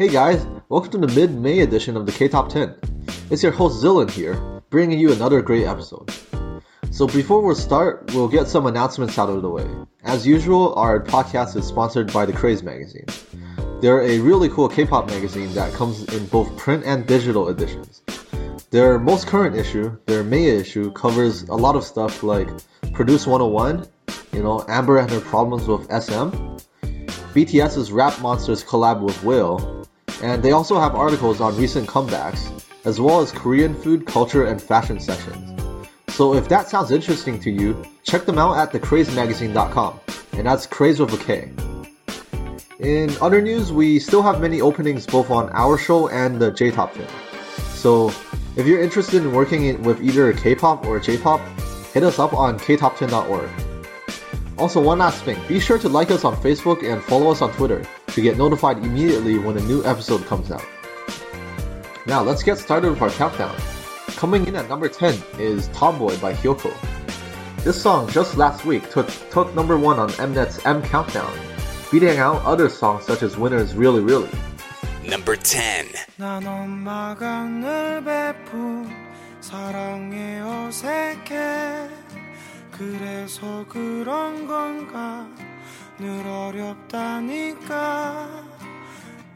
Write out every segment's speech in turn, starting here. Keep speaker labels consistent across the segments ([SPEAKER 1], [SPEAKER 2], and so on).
[SPEAKER 1] Hey guys, welcome to the mid-May edition of the K-Top 10. It's your host Zillan here, bringing you another great episode. So before we start, we'll get some announcements out of the way. As usual, our podcast is sponsored by the Kraze magazine. They're a really cool K-pop magazine that comes in both print and digital editions. Their most current issue, their May issue, covers a lot of stuff like Produce 101, you know, Amber and her problems with SM, BTS's Rap Monsters collab with Wale, and they also have articles on recent comebacks, as well as Korean food, culture, and fashion sections. So if that sounds interesting to you, check them out at thekrazemagazine.com, and that's craze with a K. In other news, we still have many openings both on our show and the J-Top 10. So if you're interested in working with either K-pop or J-pop, hit us up on ktop10.org. Also, one last thing, be sure to like us on Facebook and follow us on Twitter to get notified immediately when a new episode comes out. Now, let's get started with our countdown. Coming in at number 10 is Tomboy by Hyukoh. This song just last week took, took number 1 on Mnet's M Countdown, beating out other songs such as Winner's Really Really.
[SPEAKER 2] Number 10.
[SPEAKER 3] 늘 어렵다니까.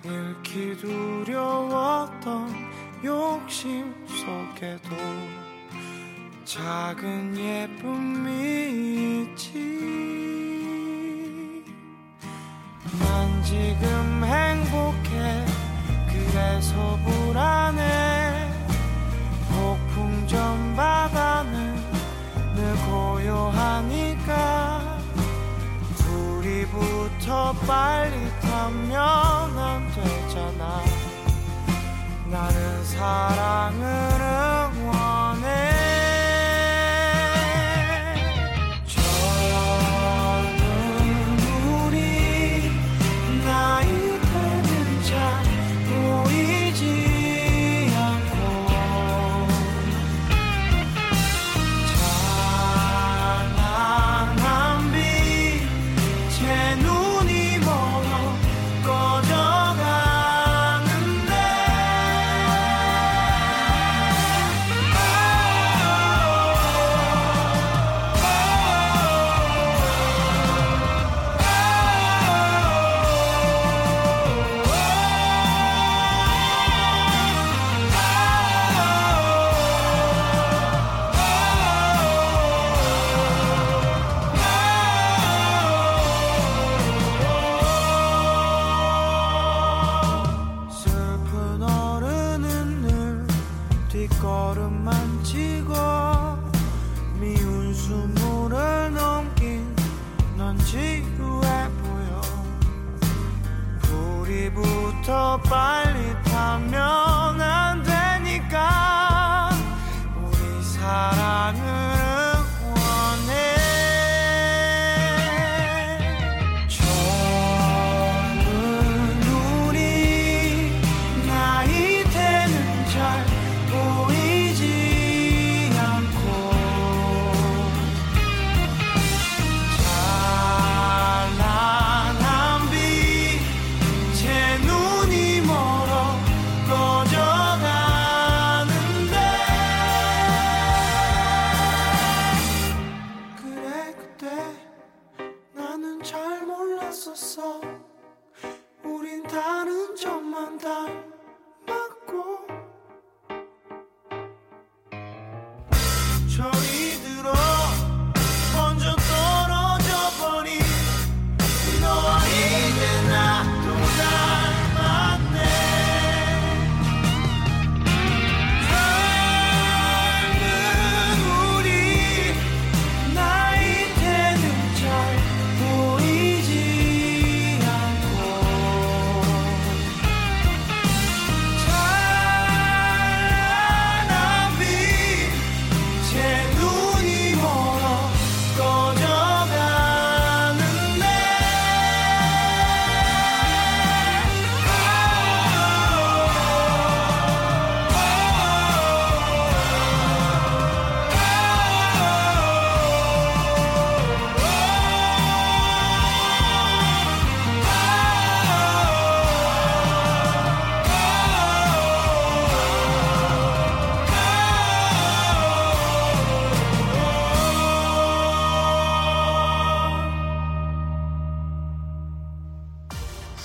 [SPEAKER 3] 잃기 두려웠던 욕심 속에도 작은 예쁨이 있지. 난 지금 행복해. 그래서 불안해. 폭풍 전 바다는 늘 고요하니까 붙어 빨리 타면 안 되잖아. 나는 사랑을 응원해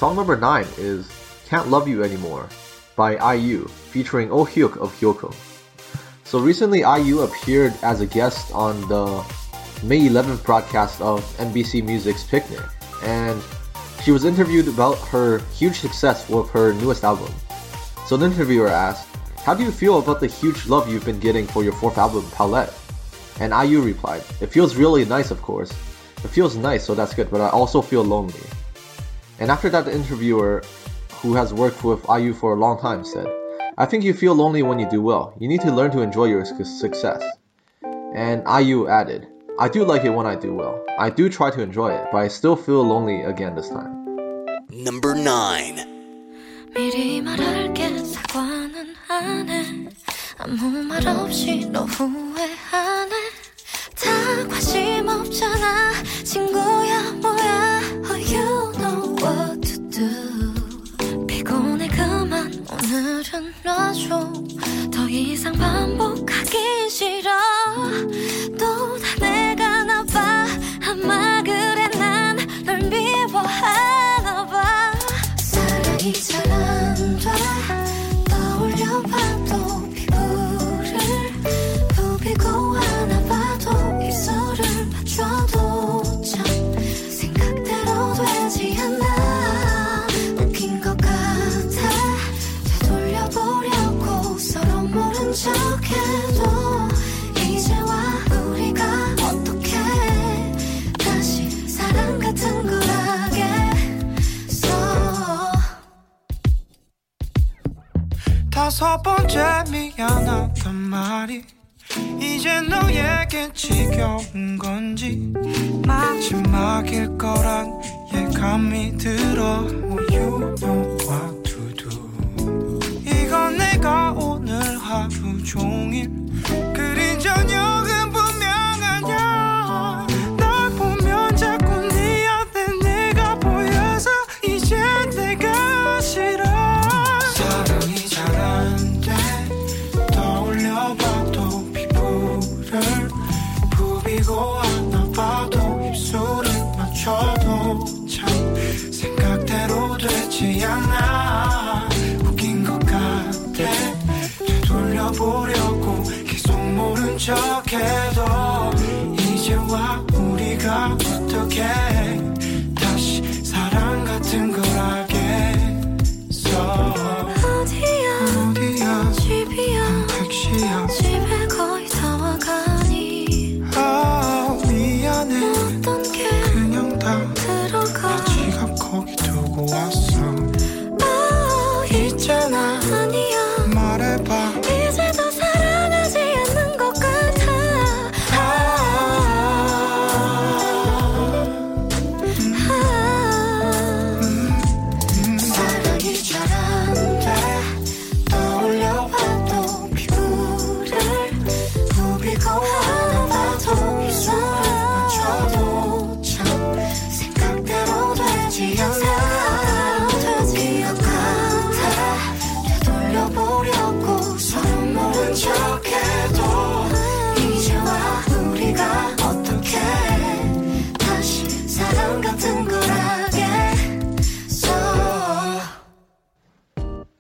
[SPEAKER 1] Song number 9 is Can't Love You Anymore by IU featuring Oh Hyuk of Hyukoh. So recently IU appeared as a guest on the May 11th broadcast of NBC Music's Picnic and she was interviewed about her huge success with her newest album. So the interviewer asked, How do you feel about the huge love you've been getting for your fourth album, Palette? And IU replied, It feels really nice, of course. It feels nice, so that's good, but I also feel lonely. And after that, the interviewer, who has worked with IU for a long time, said, I think you feel lonely when you do well. You need to learn to enjoy your su- success. And IU added, I do like it when I do well. I do try to enjoy it, but I still feel lonely again this time.
[SPEAKER 4] Number 9.
[SPEAKER 5] 미리 말할게 사과는 안해 아무 말 없이 너 후회하네 다 관심 없잖아 친구야 뭐야 오늘은 놔줘. 더 이상 반복하기 싫어. 또
[SPEAKER 3] 다섯 번째 미안하단 말이 이제 너에게 지겨운 건지 마지막일 거란 예감이 들어 to do 이건 내가 오늘 하루 종일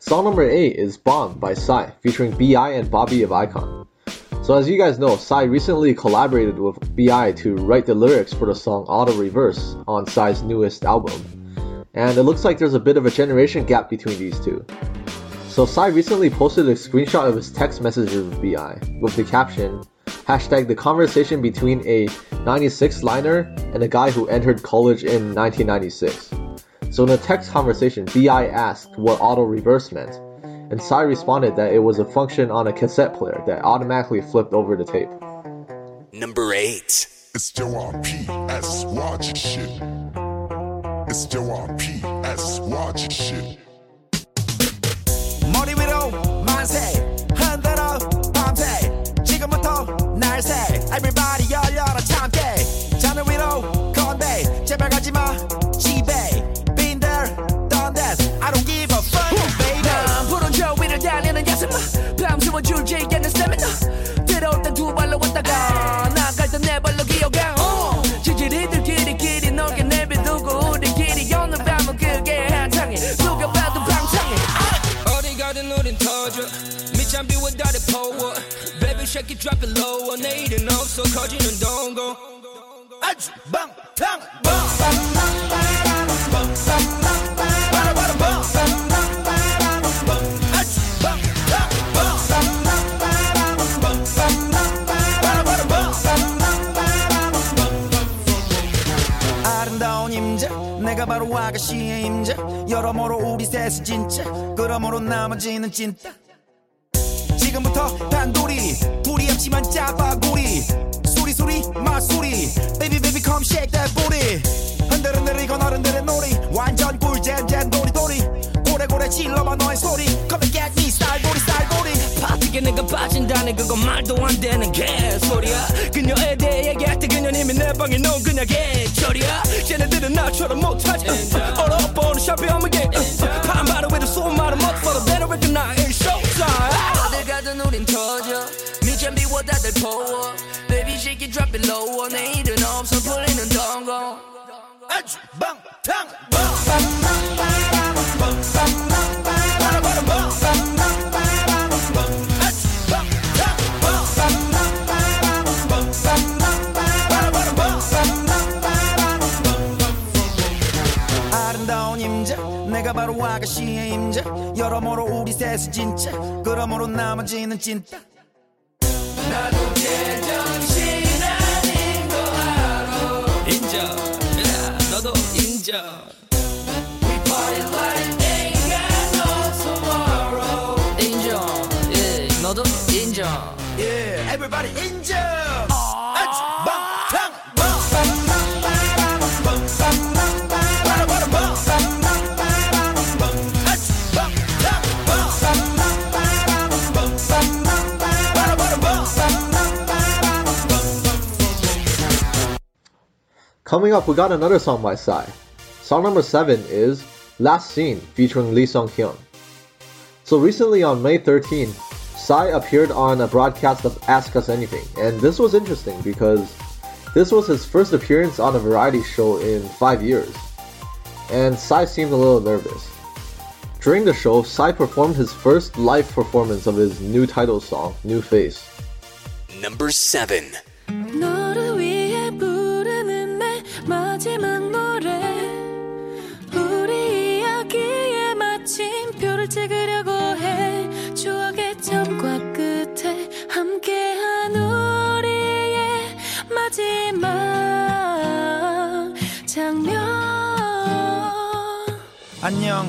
[SPEAKER 1] Song number 8 is Bomb by Psy, featuring B.I. and Bobby of iKON. So as you guys know, Psy recently collaborated with B.I. to write the lyrics for the song Auto Reverse on Psy's newest album. And it looks like there's a bit of a generation gap between these two. So Psy recently posted a screenshot of his text messages with B.I. with the caption, hashtag the conversation between a 96 liner and a guy who entered college in 1996. So in the text conversation, B.I. asked what auto reverse meant, and Psy responded that it was a function on a cassette player that automatically flipped over the tape.
[SPEAKER 6] Number 8.
[SPEAKER 7] It's still on PS watch shit.
[SPEAKER 8] It's still on PS watch shit. Money with mindset. Drop it low 내일은 없어 커지는 동고
[SPEAKER 9] 아주 방탕 방 아주 방탕 아름다운 임자 내가 바로 아가씨의 임자 여러모로 우리 셋은 진짜. 그러므로 나머지는 찐따 지금부터 단둘이 합치면 짜파구리. 소리 소리 마소리. Baby baby come shake that booty. 흔들흔들 이건 어른들의 놀이. 완전 꿀잼 잼 도리도리. 고래고래 질러봐 너의 소리. Come and get me style 도리
[SPEAKER 8] 파티게 내가 빠진다는 그건 말도 안 되는 개소리야. 그녀에 대해 얘기할 때 그녀는 이미 내 방에 놓은 그녀 개철이야. 쟤네들은 나처럼 못하지. 얼어버는 샵에 어머게. 반바로 위로 수많은 motherfucker better recognize it's showtime 어딜 가든 우린 터져 밑잠 비워 다들 퍼워. Baby shake it drop it low 내일은 없어 풀리는 동공
[SPEAKER 9] 아주 방탕 아름다운 임자 내가 바로 아가씨의 임자 여러모로 우리 셋은 진짜. 그러므로 나머지는 찐따
[SPEAKER 8] yeah,
[SPEAKER 1] Coming up, we got another song by Psy. Song number 7 is Last Scene featuring Lee Sung Hyun. So recently on May 13, Psy appeared on a broadcast of Ask Us Anything, and this was interesting because this was his first appearance on a variety show in 5 years. And Psy seemed a little nervous. During the show, Psy performed his first live performance of his new title song, New Face.
[SPEAKER 6] Number 7.
[SPEAKER 10] 너
[SPEAKER 9] 안녕.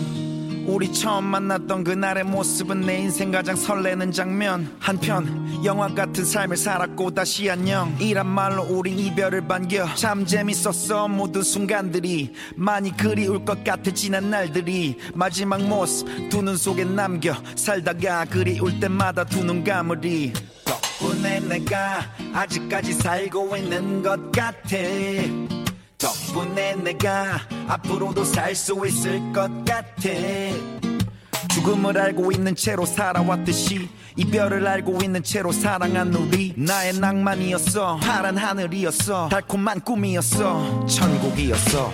[SPEAKER 9] 우리 처음 만났던 그날의 모습은 내 인생 가장 설레는 장면. 한편 영화 같은 삶을 살았고 다시 안녕. 이란 말로 우린 이별을 반겨. 참 재밌었어. 모든 순간들이 많이 그리울 것 같아 지난 날들이. 마지막 모습 두 눈 속에 남겨 살다가 그리울 때마다 두 눈 감으리 덕분에 내가 아직까지 살고 있는 것 같아 덕분에 내가 앞으로도 살 수 있을 것 같아. 죽음을 알고 있는 채로 살아왔듯이 이별을 알고 있는 채로 사랑한 우리. 나의 낭만이었어. 파란 하늘이었어. 달콤한 꿈이었어. 천국이었어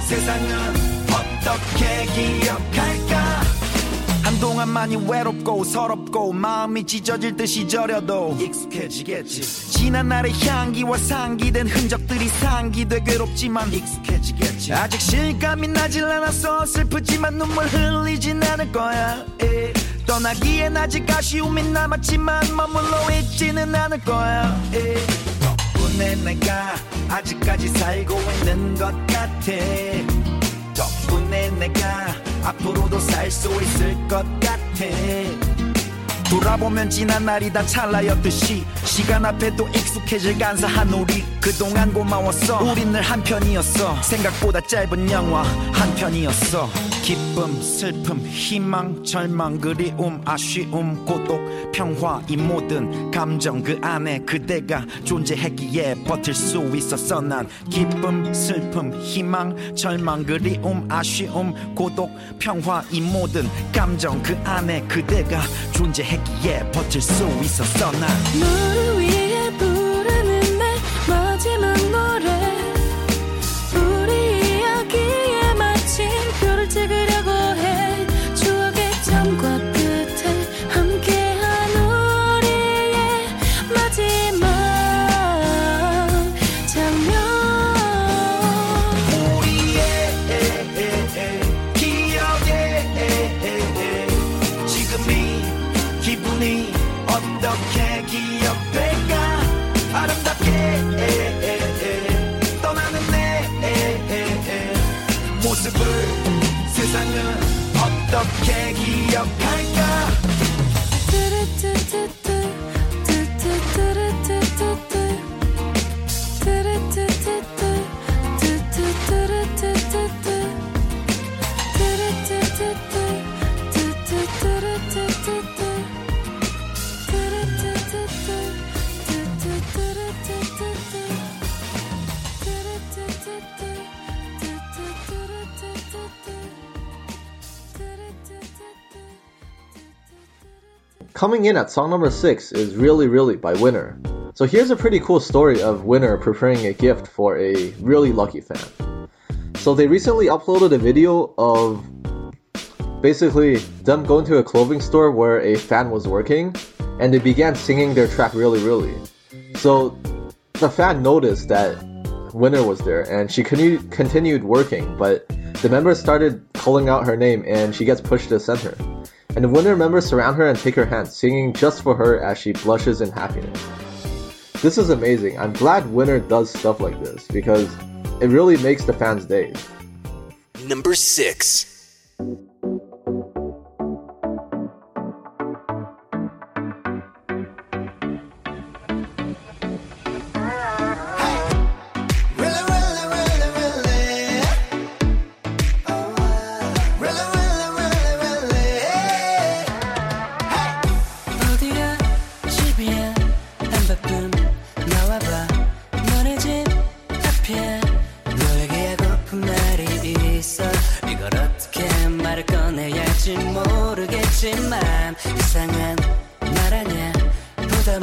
[SPEAKER 9] 세상은 어떻게 기억할까? 한동안 많이 외롭고 서럽고 마음이 찢어질 듯이 저려도 익숙해지겠지. 지난 날의 향기와 상기된 흔적들이 상기돼 괴롭지만 익숙해지겠지. 아직 실감이 나질 않아서 슬프지만 눈물 흘리진 않을 거야. 에. 떠나기엔 아직 아쉬움이 남았지만 머물러 있지는 않을 거야. 에. 내가 아직까지 살고 있는 것 같아? 덕분에 내가 앞으로도 살 수 있을 것 같아. 돌아보면 지난 날이 다 찰나였듯이 시간 앞에도 익숙해질 간사한 우리 그동안 고마웠어. 우린 늘 한편이었어. 생각보다 짧은 영화 한편이었어. 기쁨 슬픔 희망 절망 그리움 아쉬움 고독 평화 이 모든 감정 그 안에 그대가 존재했기에 버틸 수 있었어 난 기쁨 슬픔 희망 절망 그리움 아쉬움 고독 평화 이 모든 감정 그 안에 그대가 존재했기에 버틸 수 있었어 난
[SPEAKER 1] Coming in at song number 6 is Really Really by Winner. So here's a pretty cool story of Winner preparing a gift for a really lucky fan. So they recently uploaded a video of basically them going to a clothing store where a fan was working and they began singing their track Really Really. So the fan noticed that Winner was there and she continued continued working, but the members started calling out her name and she gets pushed to the center. And the winner members surround her and take her hand, singing just for her as she blushes in happiness. This is amazing. I'm glad Winner does stuff like this because it really makes the fans' day.
[SPEAKER 6] Number 6.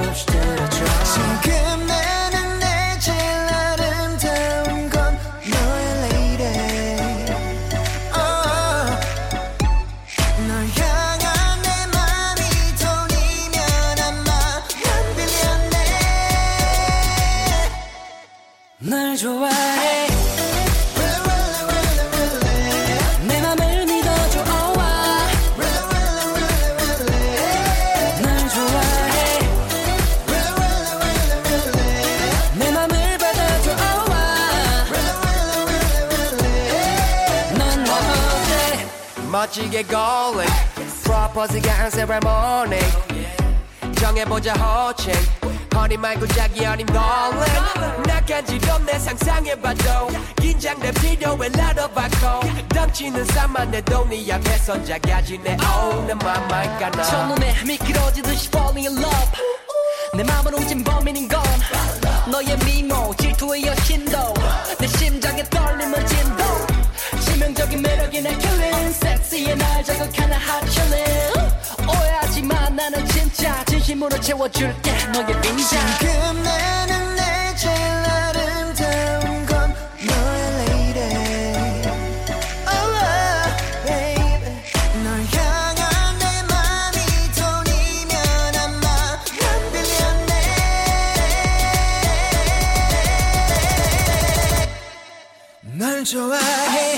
[SPEAKER 11] much did I try? 한
[SPEAKER 12] 세레모니 정해보자 호칭 허니 말고 자기 어린 darling 나간지럼 내 상상해봐도 긴장돼 필요해 나눠봐고 덤치는 산만 내도 네 앞에선 작아지네 oh 내 맘만 가나.
[SPEAKER 11] 첫눈에 미끄러지듯이 falling in love. 내 맘을 훔친 범인인 건 너의 미모 질투의 여신도. 내 심장에 떨림을 진도 치명적인 매력이 날 killing. 섹시해 날 자극하는 hot chilling 오해하지 마 나는 진짜 진심으로 채워줄게. 너의 빈장
[SPEAKER 13] 지금 나는 내 제일 아름다운 건 너의
[SPEAKER 6] lady. Oh
[SPEAKER 13] baby.
[SPEAKER 6] 널 좋아해.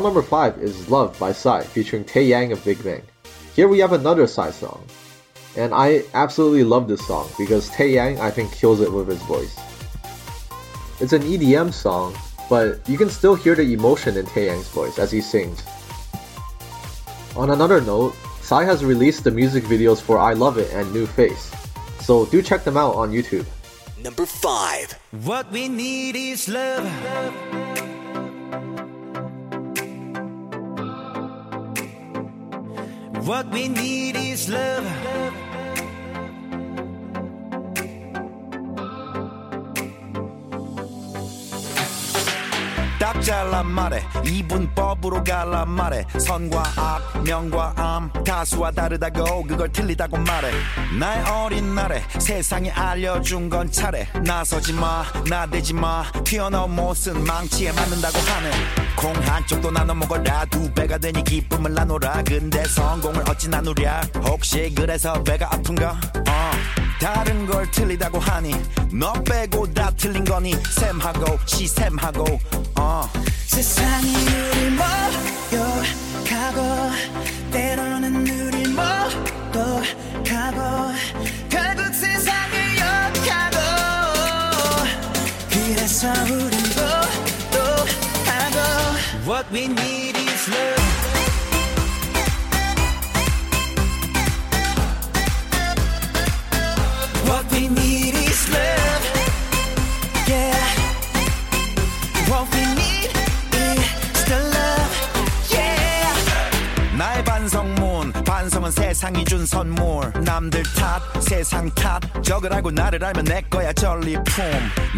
[SPEAKER 1] Song number 5 is Love by Psy featuring Tae Yang of Big Bang. Here we have another Psy song. And I absolutely love this song because Tae Yang I think kills it with his voice. It's an EDM song, but you can still hear the emotion in Tae Yang's voice as he sings. On another note, Psy has released the music videos for I Love It and New Face, so do check them out on YouTube.
[SPEAKER 4] Number 5.
[SPEAKER 9] What we need is love. What we need is love. 잘라 말해 이분법으로 갈라 말해 선과 악 명과 암 다수와 다르다고 그걸 틀리다고 말해 나의 어린 날에 세상에 알려준 건 차례 나서지 마 나대지 마 튀어나온 못은 망치에 맞는다고 하네 콩 한쪽도 나눠 먹어라 두 배가 되니 기쁨을 나눠라 근데 성공을 어찌 나누랴 혹시 그래서 배가 아픈가 어. 다른 걸 틀리다고 하니 너 빼고 다 틀린 거니 샘하고 시샘하고 어.
[SPEAKER 13] 세상이 우릴 모욕하고 때로는 우릴 모독하고 결국 세상을 욕하고 그래서 우린 고독하고
[SPEAKER 9] What we need is love 반성은 세상이 준 선물. 남들 탓 세상 탓. 적을 알고 나를 알면 내 거야 전리품.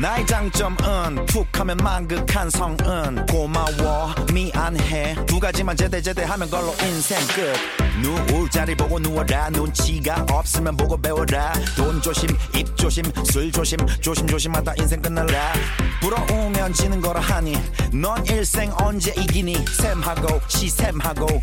[SPEAKER 9] 나의 장점은 툭 하면 만극한 성은. 고마워 미안해. 두 가지만 제대 제대 하면 걸로 인생 끝. 누울 자리 보고 누워라. 눈치가 없으면 보고 배워라. 돈 조심 입 조심 술 조심. 조심 조심하다 인생 끝날라. 부러우면 지는 거라 하니. 넌 일생 언제 이기니? 샘하고 시샘하고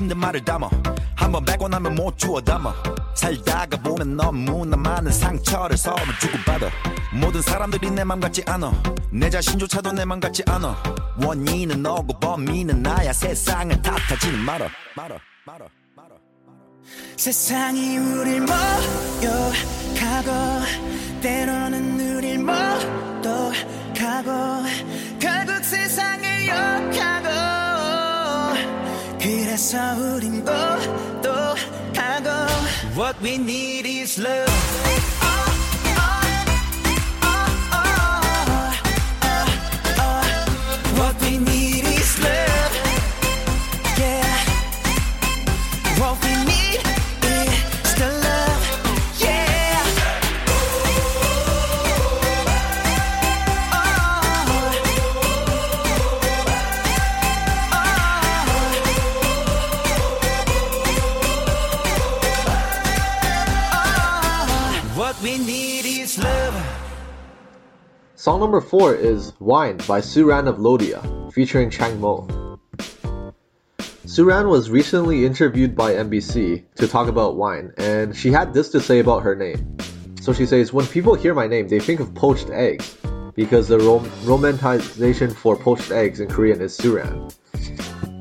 [SPEAKER 9] 힘든 말을 담아. 한번 뱉고 나면 못 주워 담아. 살다가 보면 너무나 많은 상처를 서로 주고받아. 모든 사람들이 내 맘 같지 않아. 내 자신조차도 내 맘 같지 않아. 원인은 너고 범인은 나야. 세상을 탓하지는 말아. 말아 말아 말아
[SPEAKER 13] 세상이 우릴 모욕하고 때로는 우릴 모독하고 결국 세상을 욕하고 그래서 우린 고독하고
[SPEAKER 9] What we need is love
[SPEAKER 13] What we need
[SPEAKER 1] Song number four is Wine by Suran of Lodia, featuring Chang Mo. Suran was recently interviewed by NBC to talk about wine, and she had this to say about her name. So she says, When people hear my name, they think of poached eggs, because the rom- romanticization for poached eggs in Korean is Suran.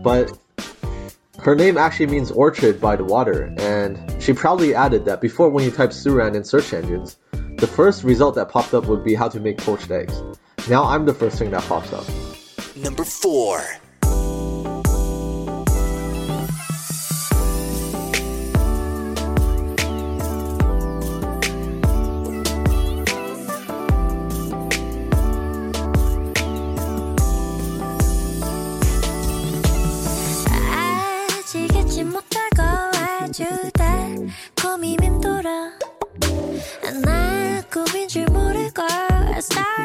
[SPEAKER 1] But her name actually means orchard by the water, and she proudly added that before when you type Suran in search engines, the first result that popped up would be how to make poached eggs. Now I'm the first thing that pops up.
[SPEAKER 6] Number 4.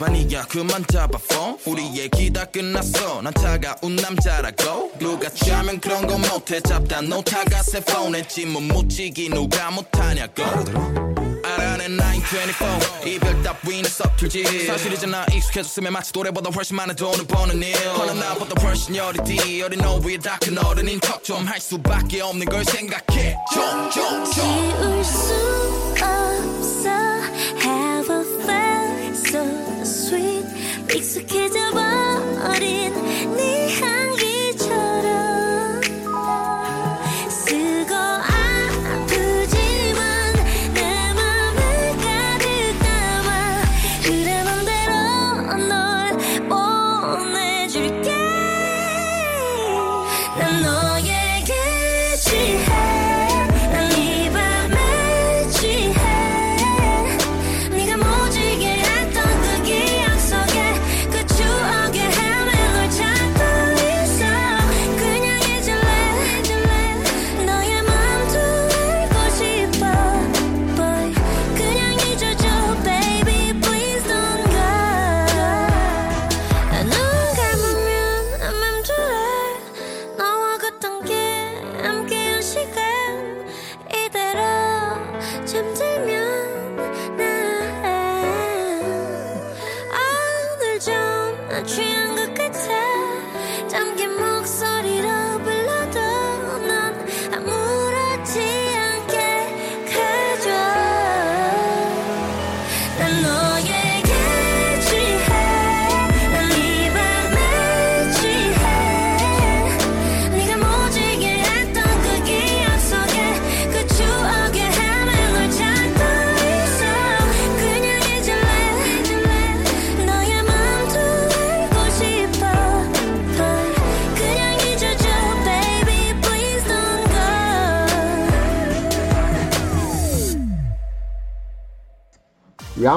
[SPEAKER 14] 아니야. 그만 잡아 phone. 우리 얘기 다 끝났어. 난 차가운 남자라고 누가 짜면 그런 거 못해. 잡다 놓다가 새 폰에 찜은 묻히기 누가 못하냐고. 알아낸 924 이별 따위는 서툴지. 사실이잖아 익숙해졌으면 마치 노래보다 훨씬 많은 돈을 버는 일. 허나 나보다 훨씬 어리디. 어린 노부의 다큰 어른인 척 좀 할 수밖에 없는 걸 생각해. 좀좀좀.
[SPEAKER 5] 지울 수 없어 The kid's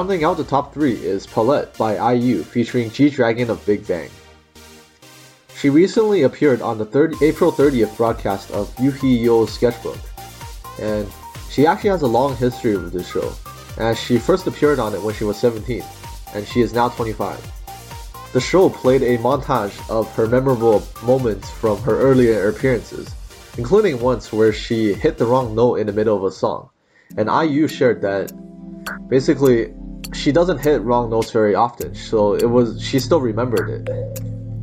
[SPEAKER 1] Rounding out the top three is Palette by IU featuring G Dragon of Big Bang. She recently appeared on the 30, April 30th broadcast of Yu Hee-yeol's sketchbook, and she actually has a long history with this show, as she first appeared on it when she was 17, and she is now 25. The show played a montage of her memorable moments from her earlier appearances, including once where she hit the wrong note in the middle of a song, and IU shared that basically she doesn't hit wrong notes very often so it was she still remembered it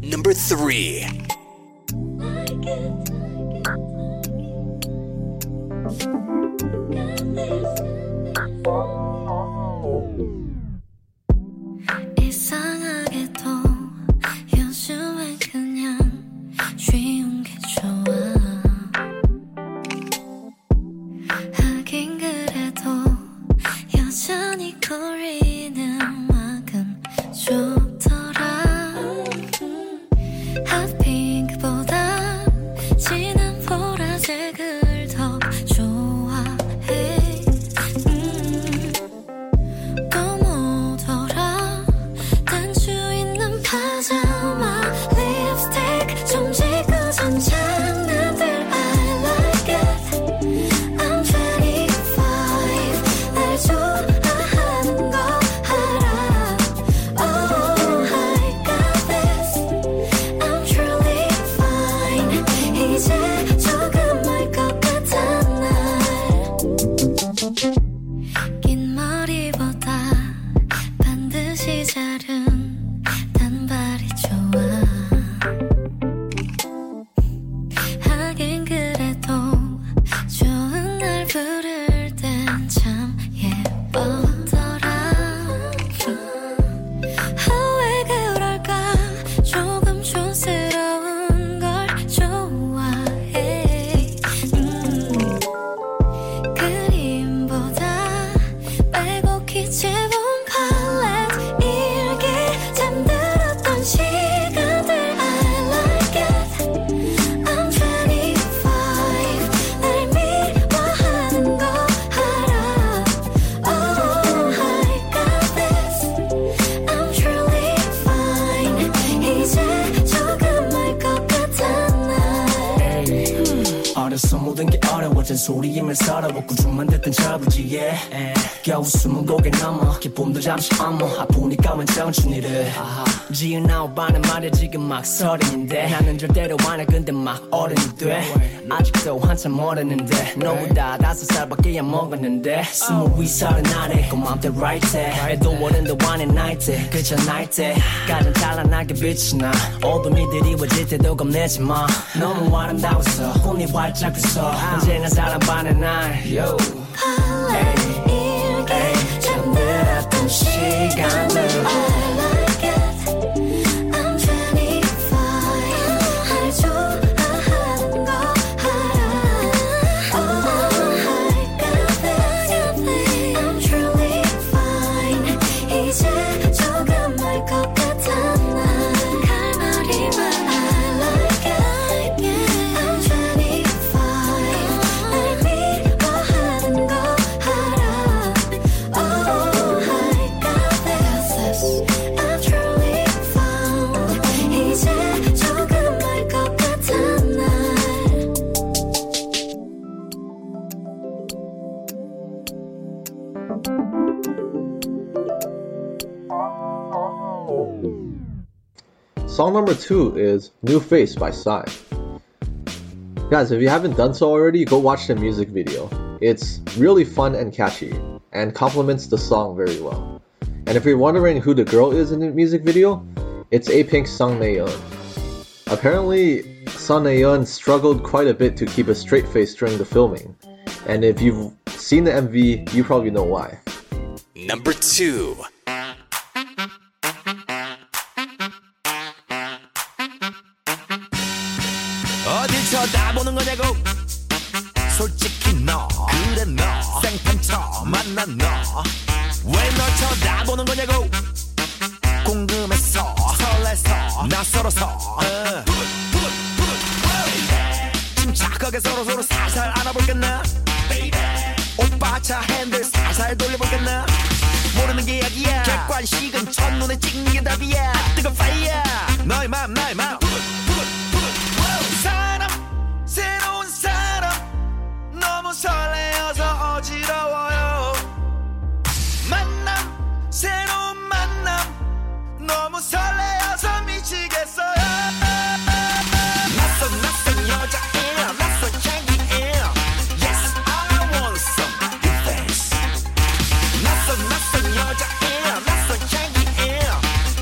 [SPEAKER 6] Number 3.
[SPEAKER 5] 一切就 막 서른인데. 나는 절대로 안해 근데 막 어른이 돼. 아직도 한참 모르는데. 너보다 다섯 살밖에 안 먹었는데. 스무 위 서른 아래 그 맘대 right 해. 해도 어른도 안해 나이 때 그저 나이 때 가장 찬란하게 빛이 나. 어둠이 드리워질 때도 겁내지 마. 너무 아름다워서 혼이 활짝 웃어 언제나 사랑받는 날. Yo.
[SPEAKER 1] Song number two is New Face by Psy. Guys, if you haven't done so already, go watch the music video. It's really fun and catchy, and complements the song very well. And if you're wondering who the girl is in the music video, it's A Pink Son Naeun. Apparently, Son Naeun struggled quite a bit to keep a straight face during the filming, and if you've seen the MV, you probably know why.
[SPEAKER 4] Number 2
[SPEAKER 9] 어. 침착하게 서로 서로 살살 알아볼겠나? 오빠 차 핸들 살살 돌려볼겠나? 모르는 게 약이야. 객관식은 첫눈에 찍는 게 답이야. 뜨거 파이어 너의 맘 나의 맘 사람 새로운 사람. 너무 설레어서 어지러워요. 만남 새로운 너무 설레어서 미치겠어요. 낯선 낯선 여자애 낯선 자기애 Yes I want some good things 낯선 낯선 여자애 낯선 자기애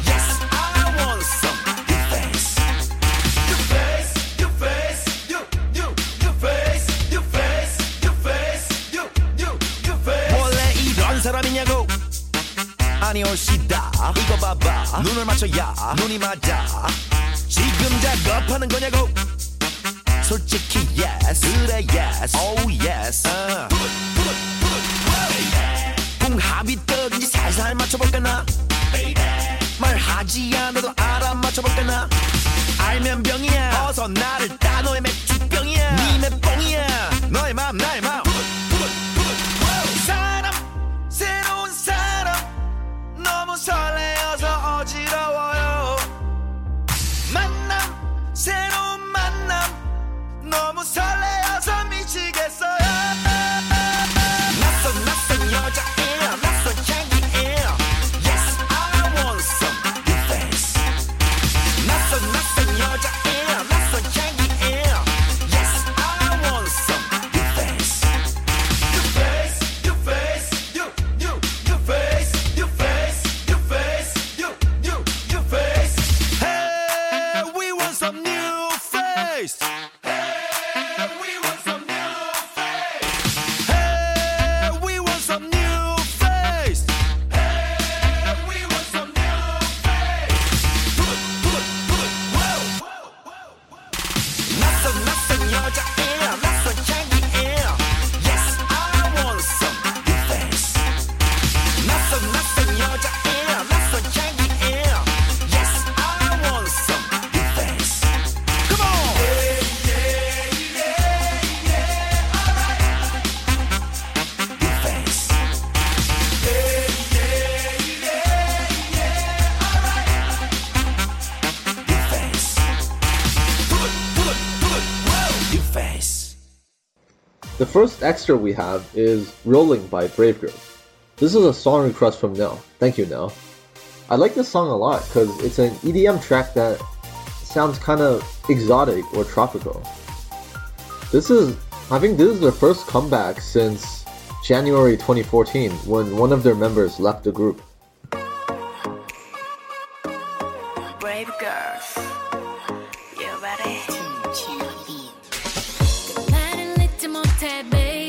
[SPEAKER 9] Yes I want some good things Your face, your face, you, you, your face, your face, your face, you, you, your face. 원래 이런 사람이냐고? 아니 훨씬 이거 봐봐. 눈을 맞춰야 눈이 맞아. 지금 작업하는 거냐고? 솔직히 yes 그래 yes oh yes. uh. 궁합이 떡인지 살살 맞춰볼까나? 말하지 않아도 알아 맞춰볼까나? 알면 병이야. 어서 나를 따 너의 맥주병이야. 니네 뻥이야. 너의 맘 나의 맘 너무 설레어서 어지러워요. 만남 새로운 만남. 너무 설레어서 미치겠어요.
[SPEAKER 1] first extra we have is Rolling by Brave Girls. This is a song request from Nell. Thank you, Nell. I like this song a lot because it's an EDM track that sounds kind of exotic or tropical. This is, I think, this is their first comeback since January 2014 when one of their members left the group.
[SPEAKER 5] Brave girls, you ready?
[SPEAKER 15] said, baby.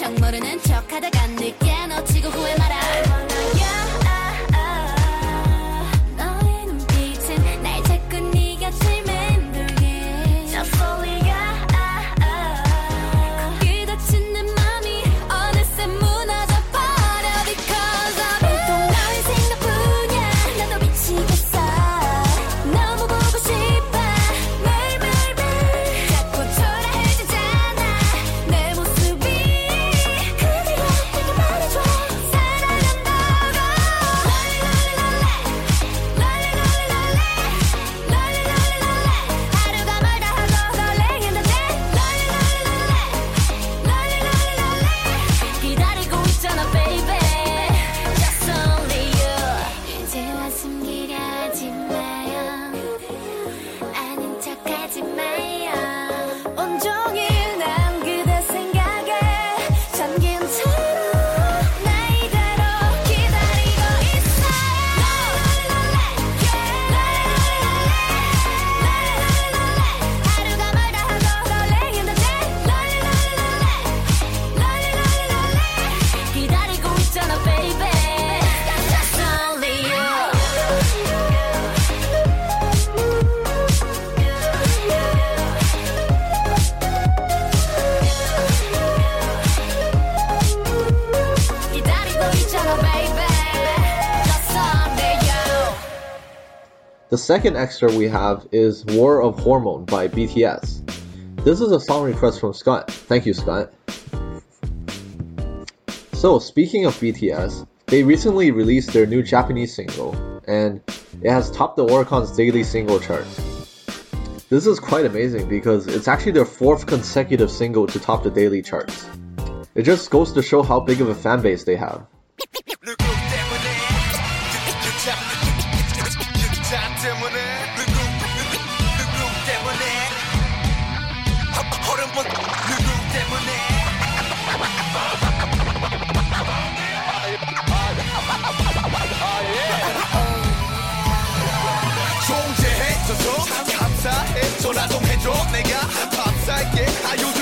[SPEAKER 15] 척 모르는 척 하다가 늦게
[SPEAKER 1] The second extra we have is War of Hormone by BTS. This is a song request from Scott. Thank you, Scott. So, speaking of BTS, they recently released their new Japanese single, and it has topped the Oricon's daily single chart. This is quite amazing because it's actually their fourth consecutive single to top the daily charts. It just goes to show how big of a fan base they have.
[SPEAKER 13] Don't nigga. Top psychic, I use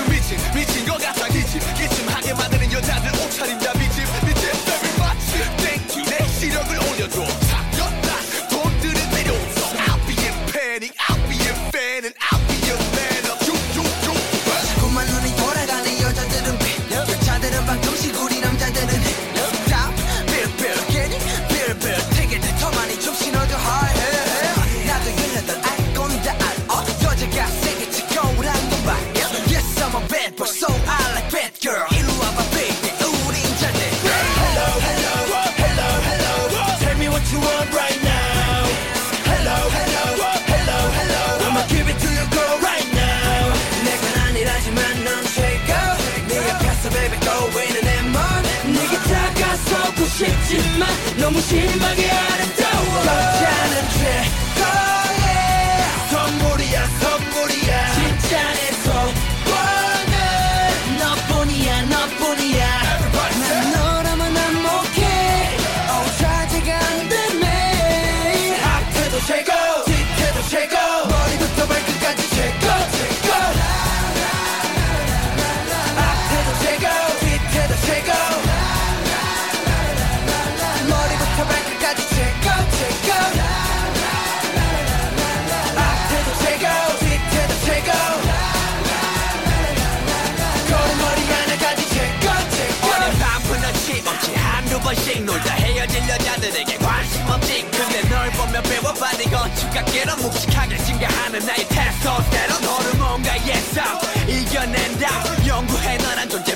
[SPEAKER 13] 낯설진
[SPEAKER 6] 여자들에게 관심 없지. 근데 널 보면 배워봐니 건축가께로 묵직하게 증가하는 나의 테스터 때론 호르몬과 예상 이겨낸다. 연구해 너란 존재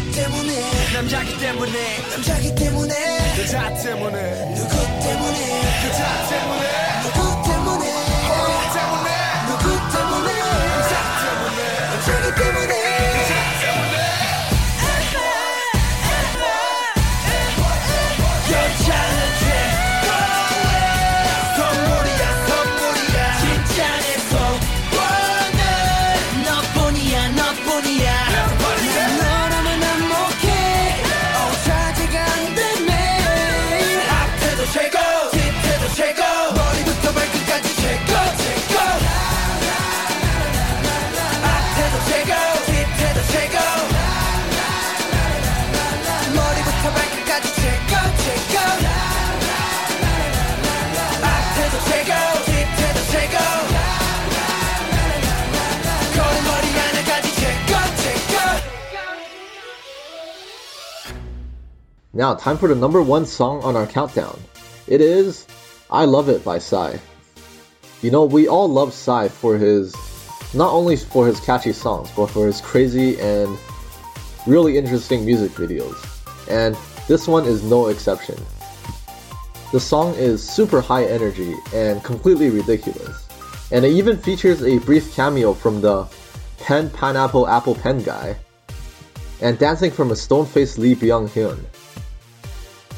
[SPEAKER 6] 남자기 때문에.
[SPEAKER 13] 남자기 때문에.
[SPEAKER 6] 그자 때문에.
[SPEAKER 13] 누구 때문에.
[SPEAKER 6] 그자 때문에.
[SPEAKER 13] 누구
[SPEAKER 1] Now, time for the number one song on our countdown. It is I Love It by Psy. You know, we all love Psy for his, not only for his catchy songs, but for his crazy and really interesting music videos. And this one is no exception. The song is super high energy and completely ridiculous. And it even features a brief cameo from the Pen Pineapple Apple Pen guy and dancing from a
[SPEAKER 9] stone faced Lee Byung Hyun.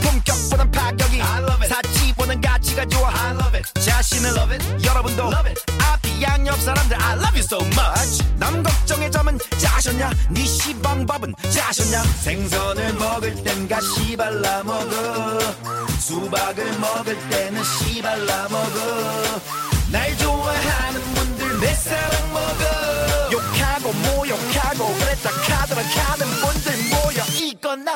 [SPEAKER 9] 품격보단 파격이 I love it. 사치보단 가치가 좋아. I love it. 자신을 love it. 여러분도 love it. 앞뒤 양옆 사람들 I love you so much. 남 걱정의 점은 짜셨냐? 네 시방밥은 짜셨냐? 생선을 먹을 땐 가 시 발라 먹어. 수박을 먹을 때는 씨 발라 먹어. 날 좋아하는 분들 내 사랑 먹어. 욕하고 모욕하고 그랬다 카드라 모여